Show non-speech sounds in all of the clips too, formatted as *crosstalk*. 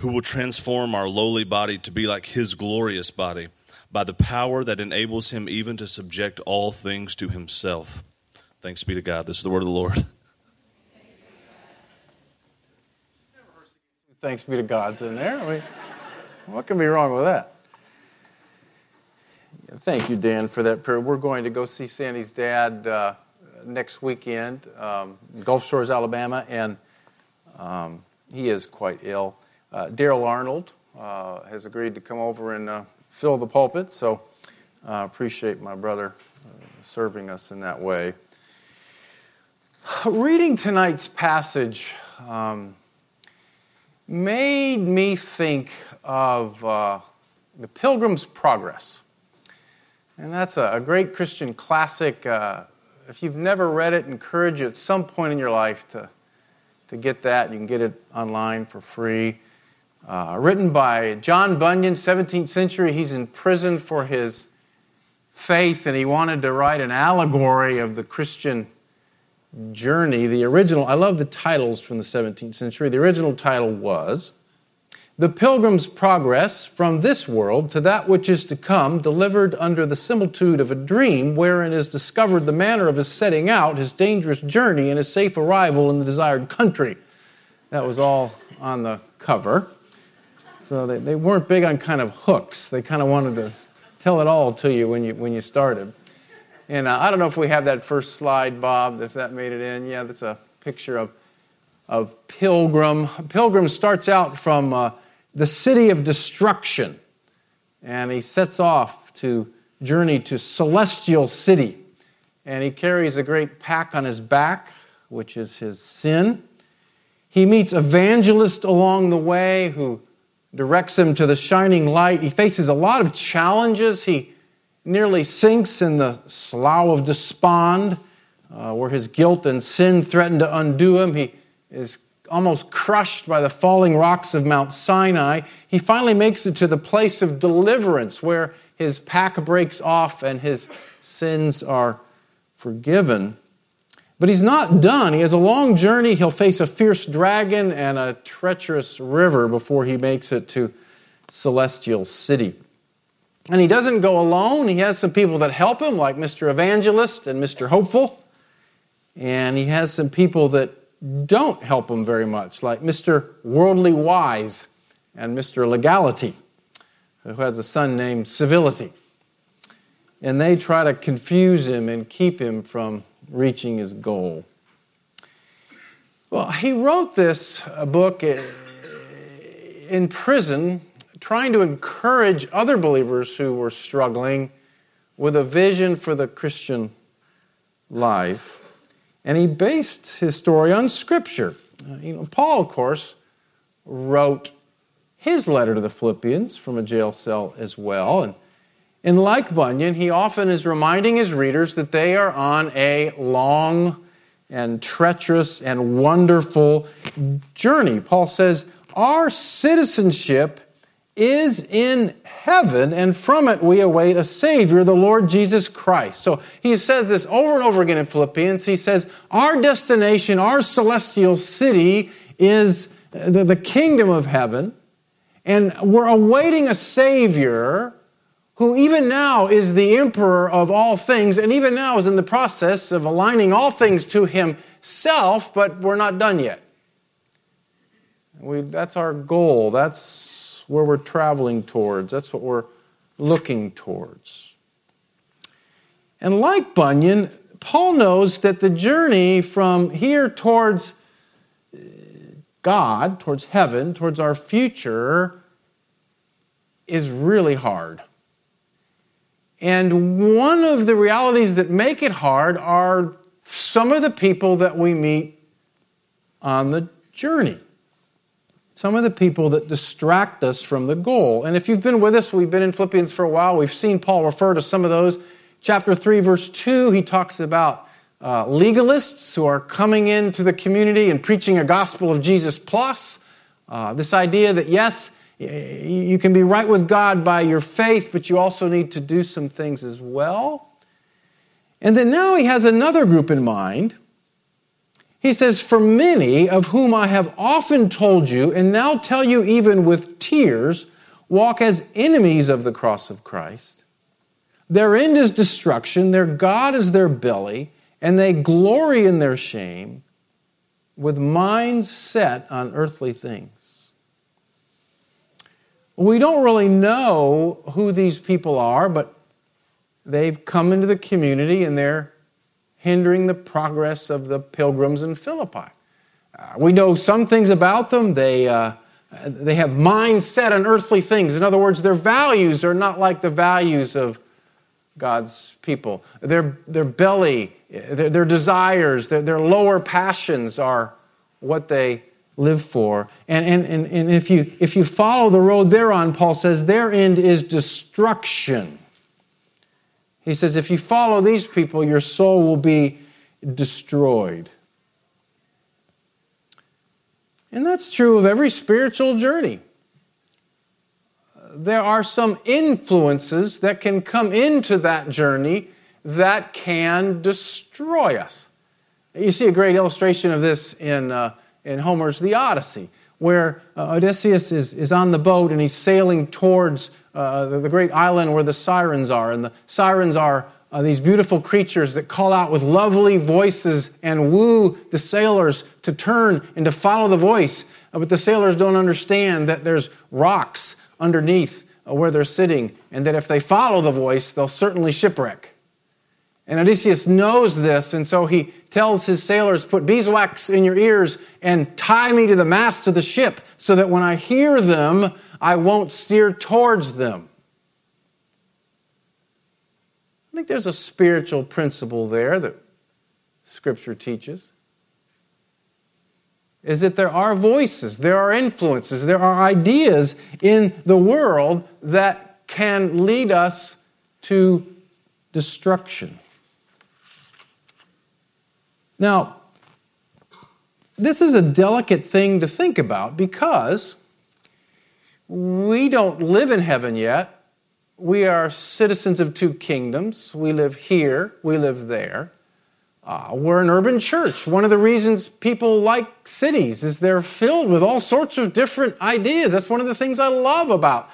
who will transform our lowly body to be like his glorious body by the power that enables him even to subject all things to himself. Thanks be to God. This is the word of the Lord. Thanks be to God's in there. What can be wrong with that? Thank you, Dan, for that prayer. We're going to go see Sandy's dad uh, next weekend, um, Gulf Shores, Alabama, and um, he is quite ill. Uh, Daryl Arnold uh, has agreed to come over and uh, fill the pulpit, so I appreciate my brother uh, serving us in that way. Reading tonight's passage um, made me think of uh, the Pilgrim's Progress. And that's a, a great Christian classic. Uh, if you've never read it, encourage you at some point in your life to, to get that. You can get it online for free. Uh, written by John Bunyan, 17th century. He's in prison for his faith, and he wanted to write an allegory of the Christian journey. The original, I love the titles from the 17th century. The original title was the Pilgrim's Progress from this world to that which is to come, delivered under the similitude of a dream, wherein is discovered the manner of his setting out, his dangerous journey, and his safe arrival in the desired country. That was all on the cover. So they, they weren't big on kind of hooks. They kind of wanted to tell it all to you when you, when you started. And uh, I don't know if we have that first slide, Bob, if that made it in. Yeah, that's a picture of, of Pilgrim. Pilgrim starts out from. Uh, the city of destruction. And he sets off to journey to celestial city. And he carries a great pack on his back, which is his sin. He meets evangelist along the way who directs him to the shining light. He faces a lot of challenges. He nearly sinks in the slough of despond, uh, where his guilt and sin threaten to undo him. He is almost crushed by the falling rocks of Mount Sinai, he finally makes it to the place of deliverance where his pack breaks off and his sins are forgiven. But he's not done. He has a long journey. He'll face a fierce dragon and a treacherous river before he makes it to Celestial City. And he doesn't go alone. He has some people that help him, like Mr. Evangelist and Mr. Hopeful. And he has some people that don't help him very much, like Mr. Worldly Wise and Mr. Legality, who has a son named Civility. And they try to confuse him and keep him from reaching his goal. Well, he wrote this uh, book uh, in prison, trying to encourage other believers who were struggling with a vision for the Christian life. And he based his story on Scripture. Uh, you know, Paul, of course, wrote his letter to the Philippians from a jail cell as well. And, and like Bunyan, he often is reminding his readers that they are on a long and treacherous and wonderful journey. Paul says, Our citizenship is in heaven, and from it we await a Savior, the Lord Jesus Christ. So he says this over and over again in Philippians. He says, Our destination, our celestial city is the, kingdom of heaven, and we're awaiting a Savior who even now is the emperor of all things, and even now is in the process of aligning all things to himself, but we're not done yet. We, that's our goal. That's where we're traveling towards. That's what we're looking towards. And like Bunyan, Paul knows that the journey from here towards uh, God, towards heaven, towards our future, is really hard. And one of the realities that make it hard are some of the people that we meet on the journey. some of the people that distract us from the goal. And if you've been with us, we've been in Philippians for a while, we've seen Paul refer to some of those. Chapter 3, verse 2, he talks about uh, legalists who are coming into the community and preaching a gospel of Jesus plus. Uh, this idea that, yes, you can be right with God by your faith, but you also need to do some things as well. And then now he has another group in mind. He says, For many of whom I have often told you, and now tell you even with tears, walk as enemies of the cross of Christ. Their end is destruction, their God is their belly, and they glory in their shame with minds set on earthly things. We don't really know who these people are, but they've come into the community and they're hindering the progress of the pilgrims in Philippi. Uh, we know some things about them. They, uh, they have minds set on earthly things. In other words, their values are not like the values of God's people. Their, their belly, their, their desires, their, their lower passions are what they live for. And, and, and, and if, you, if you follow the road they're on, Paul says, their end is destruction. He says, if you follow these people, your soul will be destroyed. And that's true of every spiritual journey. There are some influences that can come into that journey that can destroy us. You see a great illustration of this in uh, in Homer's The Odyssey, where uh, Odysseus is, is on the boat and he's sailing towards uh, the, the, great island where the sirens are. And the sirens are uh, these beautiful creatures that call out with lovely voices and woo the sailors to turn and to follow the voice. Uh, but the sailors don't understand that there's rocks underneath uh, where they're sitting, and that if they follow the voice, they'll certainly shipwreck. And Odysseus knows this, and so he tells his sailors, Put beeswax in your ears and tie me to the mast of the ship so that when I hear them, I won't steer towards them. I think there's a spiritual principle there that Scripture teaches. Is that there are voices, there are influences, there are ideas in the world that can lead us to destruction. Now, this is a delicate thing to think about because we don't live in heaven yet. We are citizens of two kingdoms. We live here, we live there. Uh, we're an urban church. One of the reasons people like cities is they're filled with all sorts of different ideas. That's one of the things I love about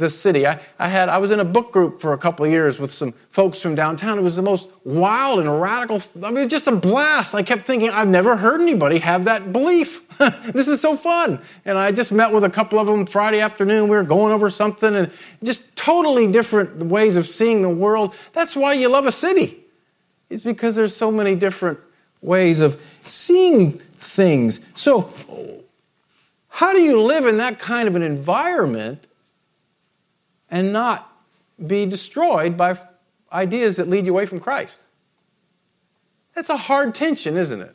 this city. I, I, had, I was in a book group for a couple of years with some folks from downtown. It was the most wild and radical, I mean, just a blast. I kept thinking, I've never heard anybody have that belief. *laughs* this is so fun. And I just met with a couple of them Friday afternoon. We were going over something and just totally different ways of seeing the world. That's why you love a city. It's because there's so many different ways of seeing things. So, how do you live in that kind of an environment and not be destroyed by ideas that lead you away from Christ. That's a hard tension, isn't it?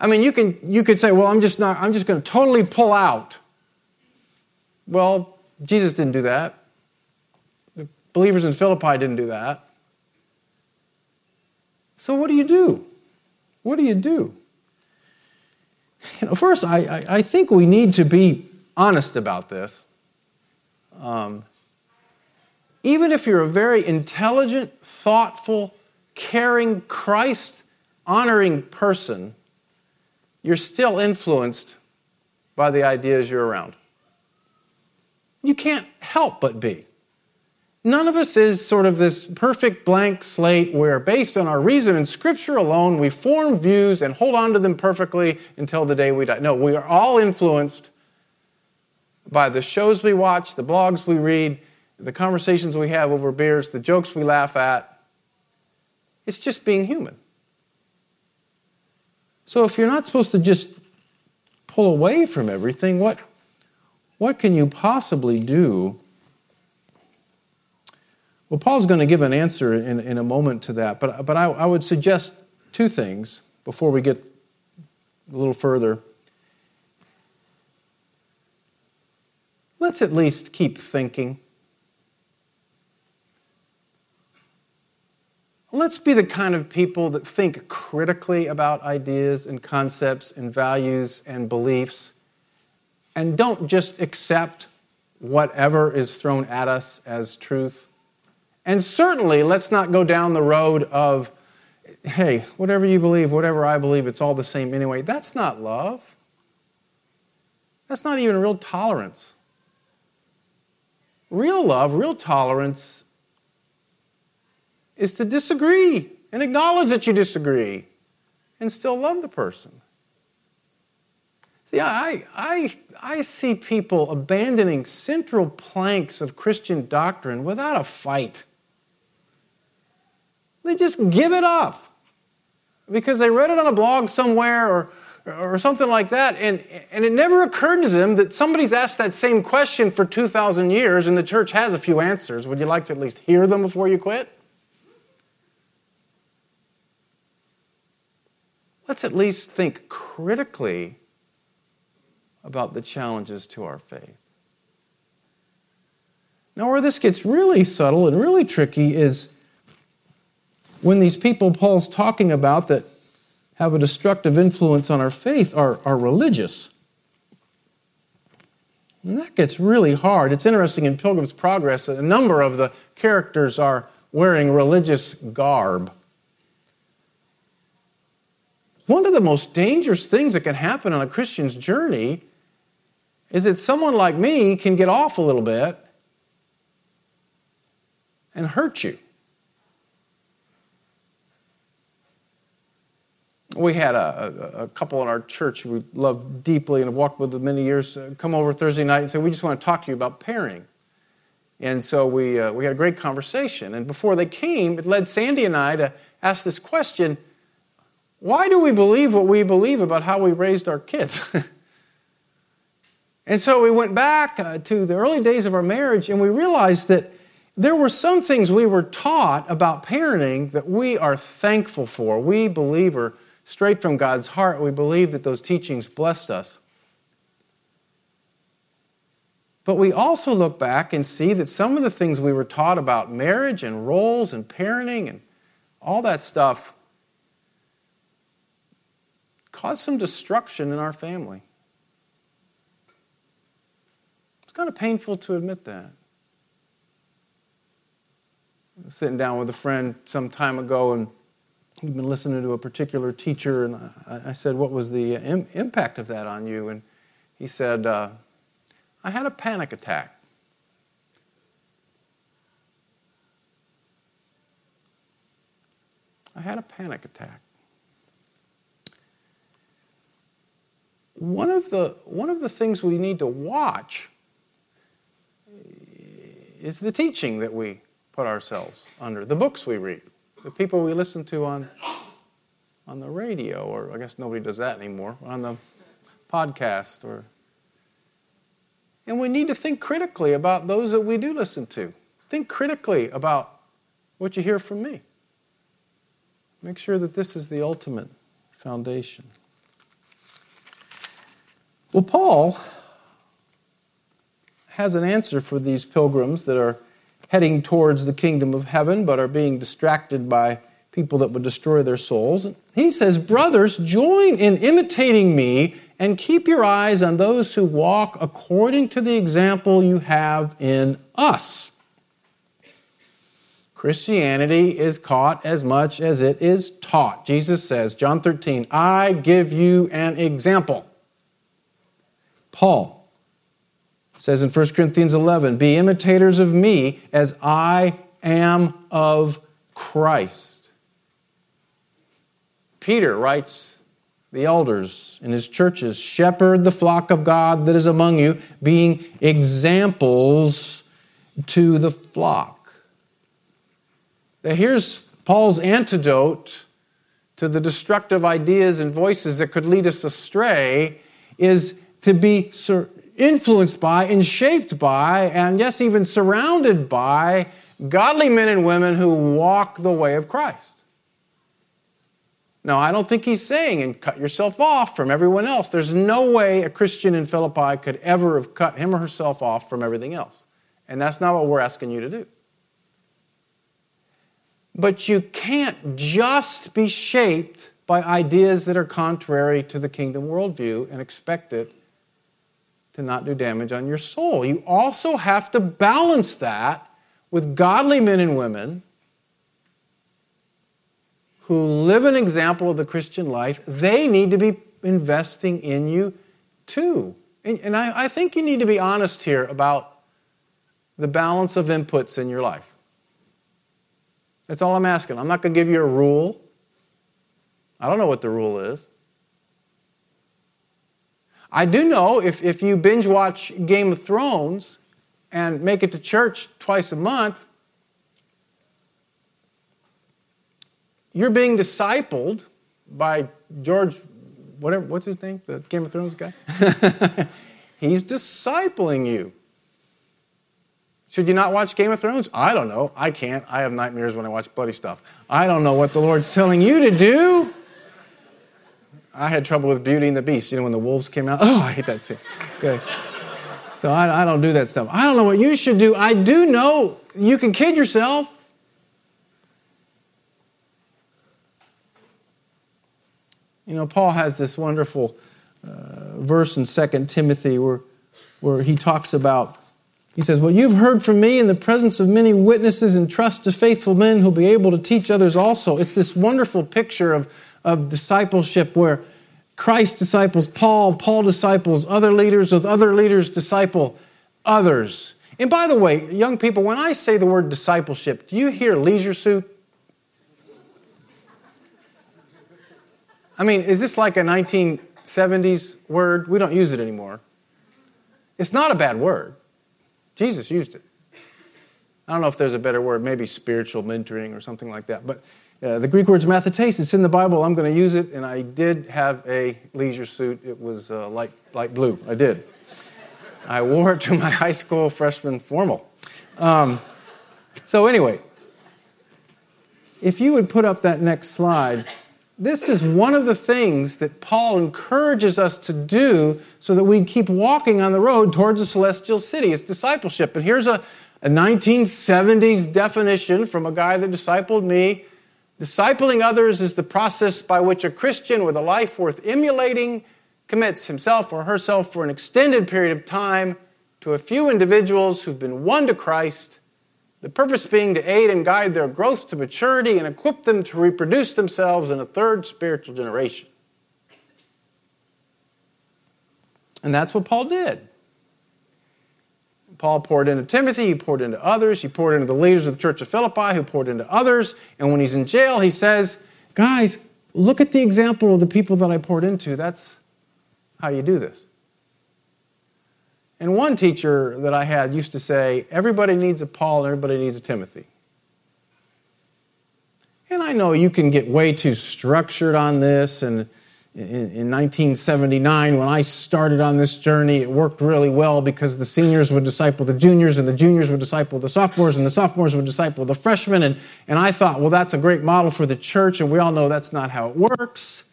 I mean, you can you could say, "Well, I'm just not I'm just going to totally pull out." Well, Jesus didn't do that. The believers in Philippi didn't do that. So what do you do? What do you do? You know, first, I, I, I think we need to be honest about this. Um, even if you're a very intelligent, thoughtful, caring, Christ honoring person, you're still influenced by the ideas you're around. You can't help but be. None of us is sort of this perfect blank slate where, based on our reason and scripture alone, we form views and hold on to them perfectly until the day we die. No, we are all influenced by the shows we watch, the blogs we read, the conversations we have over beers, the jokes we laugh at. It's just being human. So if you're not supposed to just pull away from everything, what, what can you possibly do? Well, Paul's going to give an answer in, in a moment to that, but, but I, I would suggest two things before we get a little further. Let's at least keep thinking. Let's be the kind of people that think critically about ideas and concepts and values and beliefs and don't just accept whatever is thrown at us as truth. And certainly, let's not go down the road of, hey, whatever you believe, whatever I believe, it's all the same anyway. That's not love. That's not even real tolerance. Real love, real tolerance is to disagree and acknowledge that you disagree and still love the person. See, I, I, I see people abandoning central planks of Christian doctrine without a fight. They just give it up because they read it on a blog somewhere or, or something like that, and, and it never occurred to them that somebody's asked that same question for 2,000 years and the church has a few answers. Would you like to at least hear them before you quit? let's at least think critically about the challenges to our faith. Now, where this gets really subtle and really tricky is when these people Paul's talking about that have a destructive influence on our faith are, are religious. And that gets really hard. It's interesting in Pilgrim's Progress, that a number of the characters are wearing religious garb. One of the most dangerous things that can happen on a Christian's journey is that someone like me can get off a little bit and hurt you. We had a, a, couple in our church we loved deeply and have walked with for many years uh, come over Thursday night and say, We just want to talk to you about parenting. And so we, uh, we had a great conversation. And before they came, it led Sandy and I to ask this question why do we believe what we believe about how we raised our kids? *laughs* and so we went back uh, to the early days of our marriage and we realized that there were some things we were taught about parenting that we are thankful for. We believe are straight from God's heart. We believe that those teachings blessed us. But we also look back and see that some of the things we were taught about marriage and roles and parenting and all that stuff caused some destruction in our family. It's kind of painful to admit that. sitting down with a friend some time ago, and he'd been listening to a particular teacher, and I, I said, What was the Im- impact of that on you? And he said, uh, I had a panic attack. I had a panic attack. one of the, one of the things we need to watch is the teaching that we put ourselves under, the books we read, the people we listen to on, on the radio, or I guess nobody does that anymore, on the podcast, or and we need to think critically about those that we do listen to. Think critically about what you hear from me. Make sure that this is the ultimate foundation. Well, Paul has an answer for these pilgrims that are heading towards the kingdom of heaven but are being distracted by people that would destroy their souls. He says, Brothers, join in imitating me and keep your eyes on those who walk according to the example you have in us. Christianity is caught as much as it is taught. Jesus says, John 13, I give you an example. Paul says in 1 Corinthians 11, Be imitators of me as I am of Christ. Peter writes, the elders in his churches, shepherd the flock of God that is among you, being examples to the flock. Now, here's Paul's antidote to the destructive ideas and voices that could lead us astray is to be influenced by and shaped by, and yes, even surrounded by godly men and women who walk the way of Christ. Now, I don't think he's saying and cut yourself off from everyone else. There's no way a Christian in Philippi could ever have cut him or herself off from everything else. And that's not what we're asking you to do. But you can't just be shaped by ideas that are contrary to the kingdom worldview and expect it to not do damage on your soul. You also have to balance that with godly men and women who live an example of the Christian life. They need to be investing in you too. And, and I, I think you need to be honest here about the balance of inputs in your life. That's all I'm asking. I'm not going to give you a rule. I don't know what the rule is. I do know if, if you binge watch Game of Thrones and make it to church twice a month, you're being discipled by George, whatever, what's his name? The Game of Thrones guy? *laughs* He's discipling you. Should you not watch Game of Thrones? I don't know. I can't. I have nightmares when I watch bloody stuff. I don't know what the Lord's telling you to do. I had trouble with Beauty and the Beast. You know, when the wolves came out? Oh, I hate that scene. Okay. So I, I don't do that stuff. I don't know what you should do. I do know you can kid yourself. You know, Paul has this wonderful uh, verse in 2 Timothy where, where he talks about, he says, Well, you've heard from me in the presence of many witnesses and trust to faithful men who'll be able to teach others also. It's this wonderful picture of, of discipleship where Christ disciples Paul, Paul disciples other leaders, with other leaders disciple others. And by the way, young people, when I say the word discipleship, do you hear leisure suit? I mean, is this like a 1970s word? We don't use it anymore. It's not a bad word. Jesus used it. I don't know if there's a better word, maybe spiritual mentoring or something like that. But uh, the Greek word's mathetes. It's in the Bible. I'm going to use it. And I did have a leisure suit. It was uh, light, light blue. I did. I wore it to my *laughs* high school freshman formal. Um, so, anyway, if you would put up that next slide, this is one of the things that Paul encourages us to do so that we keep walking on the road towards the celestial city. It's discipleship. And here's a, a 1970s definition from a guy that discipled me Discipling others is the process by which a Christian with a life worth emulating commits himself or herself for an extended period of time to a few individuals who've been won to Christ, the purpose being to aid and guide their growth to maturity and equip them to reproduce themselves in a third spiritual generation. And that's what Paul did. Paul poured into Timothy, he poured into others, he poured into the leaders of the church of Philippi, who poured into others. And when he's in jail, he says, Guys, look at the example of the people that I poured into. That's how you do this. And one teacher that I had used to say, Everybody needs a Paul and everybody needs a Timothy. And I know you can get way too structured on this and in, 1979 when I started on this journey, it worked really well because the seniors would disciple the juniors and the juniors would disciple the sophomores and the sophomores would disciple the freshmen. And, and I thought, well, that's a great model for the church. And we all know that's not how it works.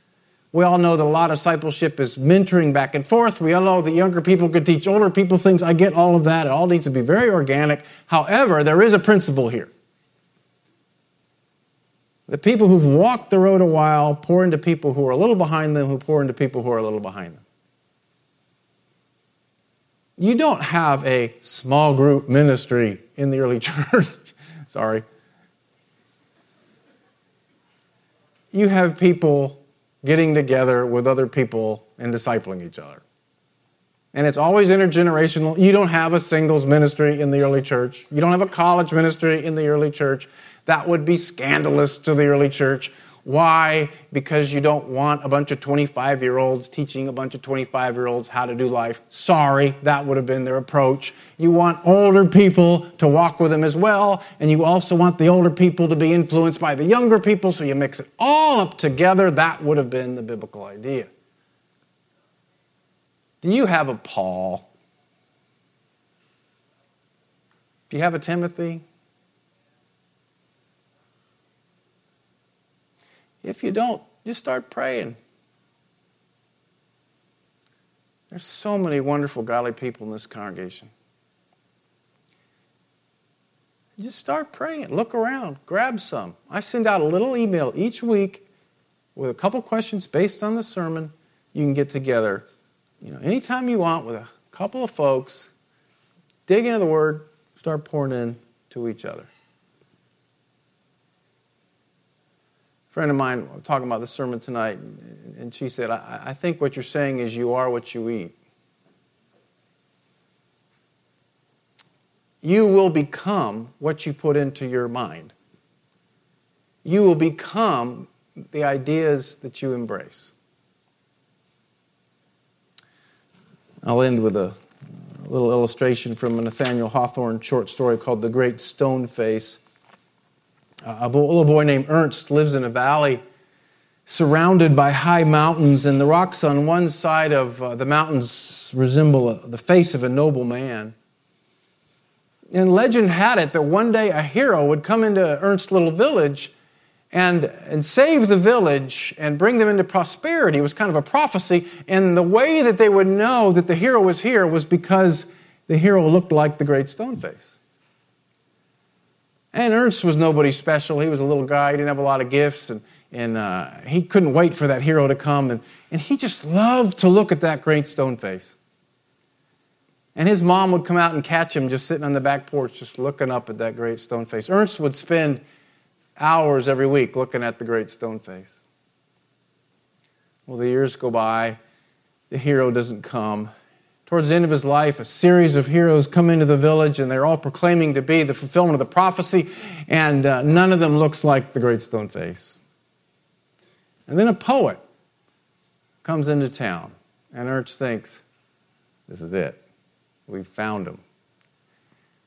We all know that a lot of discipleship is mentoring back and forth. We all know that younger people could teach older people things. I get all of that. It all needs to be very organic. However, there is a principle here. The people who've walked the road a while pour into people who are a little behind them, who pour into people who are a little behind them. You don't have a small group ministry in the early *laughs* church. Sorry. You have people getting together with other people and discipling each other. And it's always intergenerational. You don't have a singles ministry in the early church. You don't have a college ministry in the early church. That would be scandalous to the early church. Why? Because you don't want a bunch of 25 year olds teaching a bunch of 25 year olds how to do life. Sorry, that would have been their approach. You want older people to walk with them as well, and you also want the older people to be influenced by the younger people, so you mix it all up together. That would have been the biblical idea. Do you have a Paul? Do you have a Timothy? If you don't, Just start praying. There's so many wonderful, godly people in this congregation. Just start praying. Look around. Grab some. I send out a little email each week with a couple questions based on the sermon. You can get together, you know, anytime you want with a couple of folks. Dig into the Word. Start pouring in to each other. Friend of mine talking about the sermon tonight, and she said, I, I think what you're saying is you are what you eat. you will become what you put into your mind. You will become the ideas that you embrace. I'll end with a little illustration from a Nathaniel Hawthorne short story called The Great Stone Face. A little boy named Ernst lives in a valley surrounded by high mountains, and the rocks on one side of uh, the mountains resemble the face of a noble man. And legend had it that one day a hero would come into Ernst's little village and, and save the village and bring them into prosperity. It was kind of a prophecy. And the way that they would know that the hero was here was because the hero looked like the great stone face. And Ernst was nobody special. He was a little guy, he didn't have a lot of gifts, and, and uh, he couldn't wait for that hero to come. And, and he just loved to look at that great stone face. And his mom would come out and catch him just sitting on the back porch, just looking up at that great stone face. Ernst would spend hours every week looking at the great stone face. Well, the years go by, the hero doesn't come. Towards the end of his life, a series of heroes come into the village, and they're all proclaiming to be the fulfillment of the prophecy, and uh, none of them looks like the great stone face. And then a poet comes into town, and Ernst thinks, this is it. We've found him.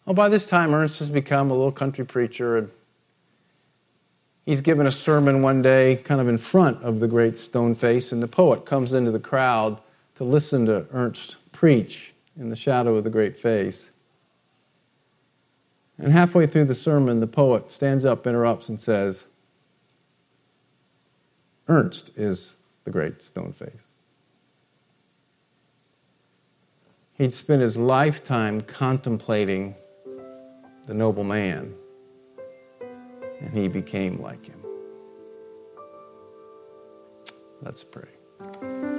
Well, by this time, Ernst has become a little country preacher, and he's given a sermon one day kind of in front of the great stone face, and the poet comes into the crowd to listen to Ernst preach in the shadow of the great face. And halfway through the sermon, the poet stands up, interrupts, and says, Ernst is the great stone face. He'd spent his lifetime contemplating the noble man, and he became like him. Let's pray.